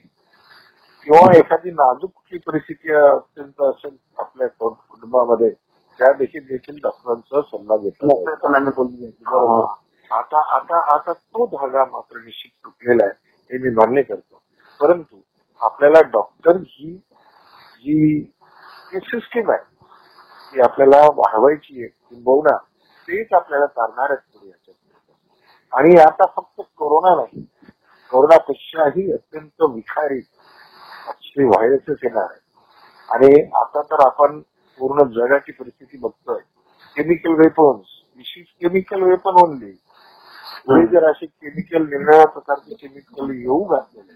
किंवा एखादी नाजूक कुठली परिस्थिती अत्यंत असेल आपल्या कुटुंबामध्ये त्या देखील देखील डॉक्टरांचा सल्ला घेतला आता आता आता तो धागा मात्र निश्चित तुटलेला आहे हे मी मान्य करतो. परंतु आपल्याला डॉक्टर ही जी सिस्टीम आहे ती आपल्याला वाढवायची आहे किंबहुना तेच आपल्याला चालणार पुढे याच्यात. आणि आता फक्त कोरोना नाही कोरोनापेक्षाही अत्यंत विखारी अशी व्हायरसच येणार आहे. आणि आता तर आपण पूर्ण जगाची परिस्थिती बघतोय. केमिकल वेपन्स विशेष केमिकल वेपन ओनली पुढे जर असे केमिकल निरनिळ्या प्रकारचे केमिकल येऊ घातलेले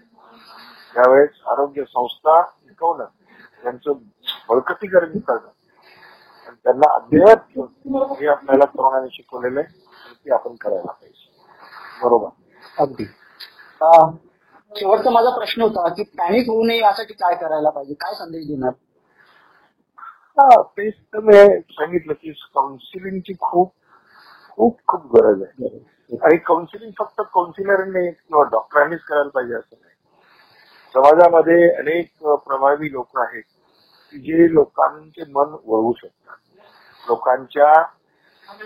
त्यावेळेस आरोग्य संस्था टिकवणं त्यांचं बळकटीकरण करणं आणि त्यांना अद्ययावत ठेवणं हे आपल्याला कोरोनाने शिकवलेलं आहे ते आपण करायला पाहिजे. बरोबर? अगदी. अं, शेवटचा माझा प्रश्न होता की पॅनिक होऊ नये यासाठी काय करायला पाहिजे? काय संदेश देणार? हा तेच तर मी सांगितलं की काउन्सिलिंगची खूप खूप खूप गरज आहे. आणि काउन्सिलिंग फक्त काउन्सिलरने किंवा डॉक्टरांनीच करायला पाहिजे असं नाही. समाजामध्ये अनेक प्रभावी लोक आहेत की जे लोकांचे मन वळवू शकतात. लोकांच्या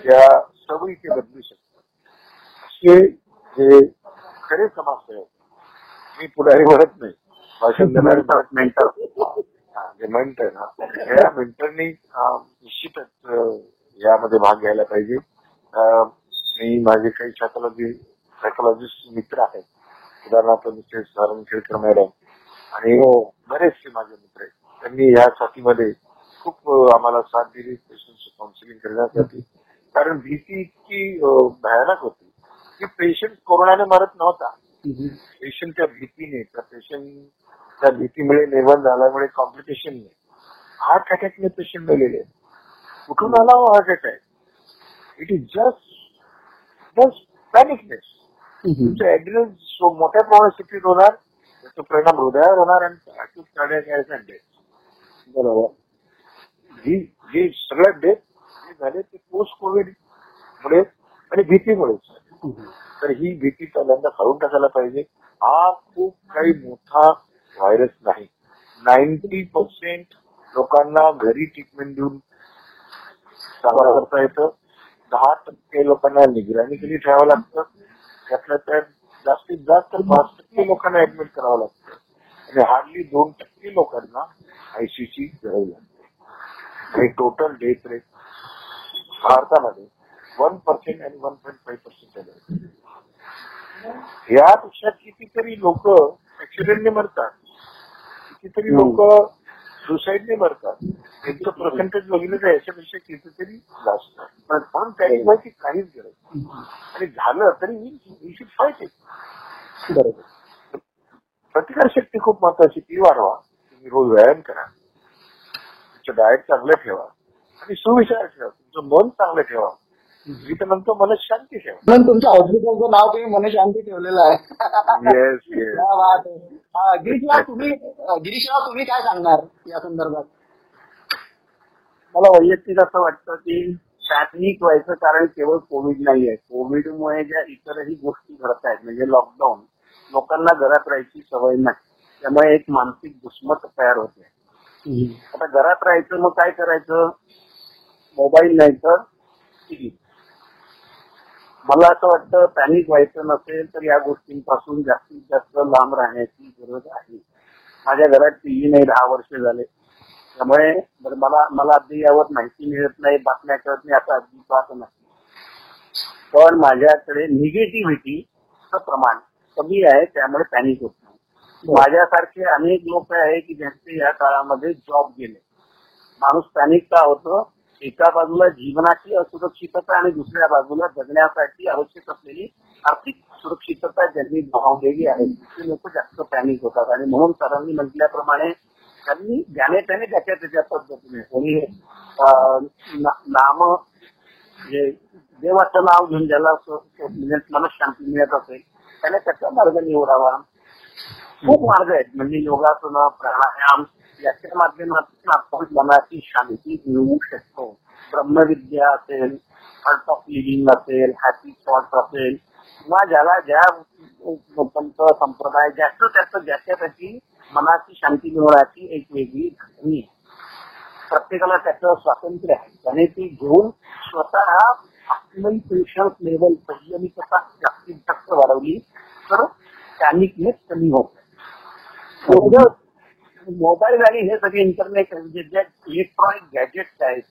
त्या सवयी ते बदलू शकतात. असे जे खरे समाजसेवक मी पुढारी म्हणत नाही. भाषण देणारे मेंटर जे मेंटर ना या मेंटरनी निश्चितच यामध्ये भाग घ्यायला पाहिजे. मी माझे काही सायकोलॉजी सायकोलॉजिस्ट मित्र आहेत. उदाहरणार्थ मिसेस सारंग खेळकर मॅडम आणि बरेचसे माझे मित्र आहेत. त्यांनी या साथीमध्ये खूप आम्हाला साथ दिली पेशंटची काउन्सिलिंग करण्यासाठी. कारण भीती इतकी भयानक होती की पेशंट कोरोनाने मरत नव्हता. पेशंटच्या भीतीने त्या पेशंट त्या भीतीमुळे निर्माण झाल्यामुळे कॉम्प्लिकेशन हार्ट अटॅकने पेशंट मेलेले. कुठून आला हो heart attack it is just just panicness तुमचं ऍड्रेस मोठ्या प्रमाणात सिटीत होणार त्याचा परिणाम हृदयावर होणार आणि ऍक्सिडेंट बरोबर जी जी सगळ्यात डेथ जे झाले ते पोस्ट कोविड मुळे आणि भीतीमुळेच तर ही भीती पहिल्यांदा काढून टाकायला पाहिजे. हा खूप काही मोठा व्हायरस नाही. नाईन्टी पर्सेंट लोकांना घरी ट्रीटमेंट देऊन करता येतं. दहा टक्के लोकांना निगराणीखाली ठेवावं लागतं? त्यातल्या त्यात जास्तीत जास्त पाच टक्के लोकांना ऍडमिट करावं लागतं. आणि हार्डली दोन टक्के लोकांना आयसीयूची गरज आहे आणि टोटल डेथ रेट भारतामध्ये वन पर्सेंट आणि वन पॉईंट फाईव्ह पर्सेंट यापेक्षा कितीतरी लोक ऍक्सिडेंटने मरतात. कितीतरी लोक सुसाईडने मरतात त्यांचं पर्सेंटेज बघितलं तर याच्यापेक्षा कितीतरी जास्त. पण म्हणून त्याची माहिती काहीच गरज नाही. आणि झालं तरी वी शुड फाईट इट बरोबर. प्रतिकारशक्ती खूप महत्वाची ती वाढवा. तुम्ही रोज व्यायाम करा. तुमचं डाएट चांगलं ठेवा. आणि सुविचार ठेवा. तुमचं मन चांगलं ठेवा. तर म्हणतो मन शांती ठेवा. म्हणून तुमच्या हॉस्पिटलचं नाव तुम्ही मनशांती ठेवलेलं आहे. येस गिरीशराव तुम्ही गिरीशराव तुम्ही काय सांगणार या संदर्भात? मला वैयक्तिक असं वाटतं की पॅनिक व्हायचं कारण केवळ कोविड नाही आहे कोविडमुळे ज्या इतरही गोष्टी घडत आहेत म्हणजे लॉकडाऊन लोकांना घरात राहायची सवय नाही. त्यामुळे एक मानसिक दुष्मत तयार होते. आता घरात राहायचं मग काय करायचं? मोबाईल नाही तर टीव्ही मला असं वाटतं पॅनिक व्हायचं नसेल तर या गोष्टींपासून जास्तीत जास्त लांब राहण्याची गरज आहे. माझ्या घरात टीव्ही नाही दहा वर्ष झाले. त्यामुळे मला मला अद्ययावत माहिती मिळत नाही बातम्या कळत नाही असं अजिबात नाही. पण माझ्याकडे निगेटिव्हिटीचं प्रमाण कमी आहे त्यामुळे पॅनिक होत नाही. माझ्यासारखे अनेक लोक आहे की ज्यांचे या काळामध्ये जॉब गेले. माणूस पॅनिक का होतं? एका बाजूला जीवनाची असुरक्षितता आणि दुसऱ्या बाजूला जगण्यासाठी आवश्यक असलेली आर्थिक सुरक्षितता ज्यांनी गमावलेली आहे ते लोक जास्त पॅनिक होतात. आणि म्हणून सरांनी म्हटल्याप्रमाणे त्यांनी ज्याने त्याने त्याच्या त्याच्या पद्धतीने कोणी नाम जे देवाचं नाव घेऊन ज्याला स- स- मनशांती म्हणजे मिळत असेल त्याने त्याचा मार्ग निवडावा. खूप मार्ग आहेत. म्हणजे योगासनं प्राणायाम याच्या माध्यमातून आपण मनाची शांती मिळवू शकतो. ब्रह्मविद्या असेल आर्ट ऑफ लिव्हिंग असेल हॅपी थॉट असेल किंवा ज्याला ज्या पंत संप्रदाय जास्त त्याचं ज्याच्या त्याची मनाची शांती मिळवण्याची एक वेगळी घटनी आहे. प्रत्येकाला त्याचं स्वातंत्र्य आहे. त्याने ती घेऊन स्वतः आपली पेशन्स लेवल संयमितता जास्तीत जास्त वाढवली तर पॅनिकनेस कमी होत. एवढं मोबाईल आणि हे सगळे इंटरनेट म्हणजे जे इलेक्ट्रॉनिक गॅजेट्स आहेत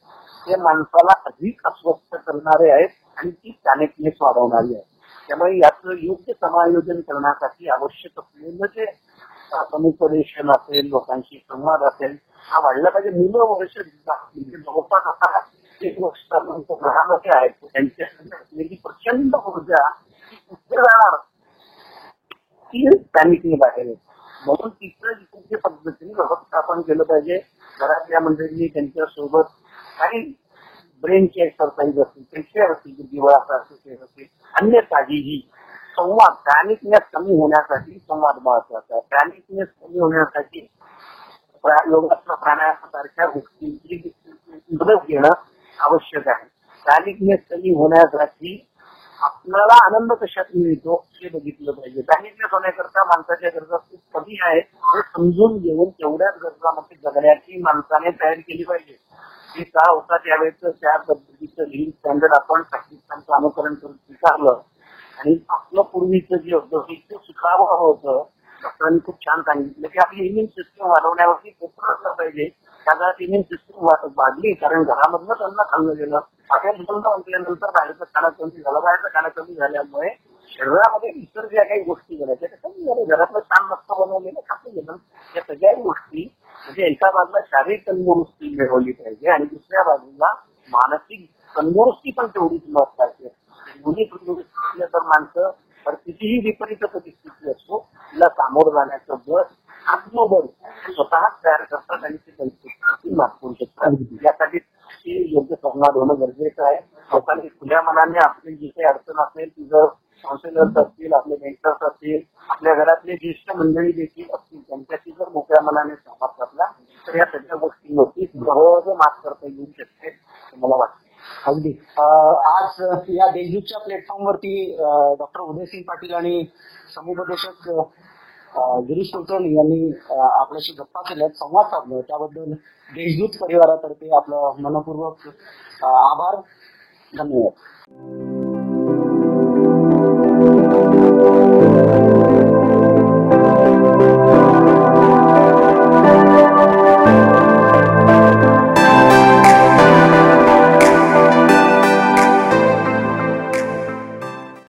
ते माणसाला अधिक अस्वस्थ करणारे आहेत आणि ती कनेक्टनेस वाढवणारी आहे त्यामुळे याचं योग्य समायोजन करण्यासाठी आवश्यक असलेलं जे समुपदेशन असेल लोकांशी संवाद असेल हा वाढला पाहिजे. मुलं वर्ष म्हणजे जवळपास आता एक वर्ष घरामध्ये आहेत. त्यांच्याकडे असलेली प्रचंड ऊर्जा ती कुठे जाणार? ती त्यांनी बाहेर येते. म्हणून तिथं योग्य पद्धतीने व्यवस्थापन केलं पाहिजे. घरातल्या मंडळींनी त्यांच्यासोबत काही ब्रेनची एक्सरसाइज असतील पेशे असतील दिवाळासारखे असतील अन्य काहीही संवाद प्राणिकनेस कमी होण्यासाठी संवाद महत्त्वाचा आहे. प्राणिकनेस कमी होण्यासाठी प्रा- योगासना प्राणायामासारख्या गोष्टींची मदत घेणं आवश्यक आहे. प्राणिकनेस कमी होण्यासाठी आपल्याला आनंद कशात मिळतो हे बघितलं पाहिजे. दारिद्र्य होण्याकरता माणसाच्या गरजा खूप कमी आहेत. हे समजून घेऊन तेवढ्याच गरजामध्ये जगण्याची माणसाने तयारी केली पाहिजे. हे का होता त्यावेळेस त्या पद्धतीचं लिव्हिंग स्टँडर्ड आपण पाकिस्तानचं अनुकरण करून स्वीकारलं. आणि आपलं पूर्वीचं जे होतं ते शिकावं होतं. डॉक्टरांनी खूप छान सांगितलं की आपली इम्युन सिस्टम वाढवण्यावरती फोकस असलं पाहिजे. त्या तिने इम्युन वाटत वाढली कारण घरामधनं त्यांना खाल्लं गेलं. अशा मुलांना म्हटल्यानंतर बाहेरचं खाणं कमी झालं. बाहेरचं खाणं कमी झाल्यामुळे शरीरामध्ये इतर ज्या काही गोष्टी गेल्या त्या कमी झाल्या. घरातलं छान मस्त बनवलेलं खातं गेलं. या सगळ्या गोष्टी म्हणजे एका बाजूला शारीरिक तंदुरुस्ती मिळवली पाहिजे आणि दुसऱ्या बाजूला मानसिक तंदुरुस्ती पण तेवढीच महत्वाची आहे दोन्ही तंदुरुस्ती असल्या तर माणसं तर कितीही विपरीत परिस्थिती असो तिला सामोरं जाण्याचं बळ आत्मबळ स्वतःच तयार परिस्थिती करू शकतात यासाठी ती योग्य संवाद होणं गरजेचं आहे. लोकांनी खुल्या मनाने आपली जी काही अडचण असेल तिचं काउन्सिलर्स असतील आपले मेंटर्स असतील आपल्या घरातले ज्येष्ठ मंडळी देखील असतील त्यांच्याशी जर मोकळ्या मनाने संवाद साधला तर या सगळ्या गोष्टींवरती सहज मात करता येऊ शकते मला वाटतं. अगदी. आज या देशदूतच्या प्लॅटफॉर्मवरती डॉक्टर उदयसिंग पाटील आणि समुपदेशक गिरीश कुलकर्णी यांनी आपल्याशी गप्पा केल्यात संवाद साधला. त्याबद्दल देशदूत परिवारातर्फे आपलं मनपूर्वक आभार. धन्यवाद.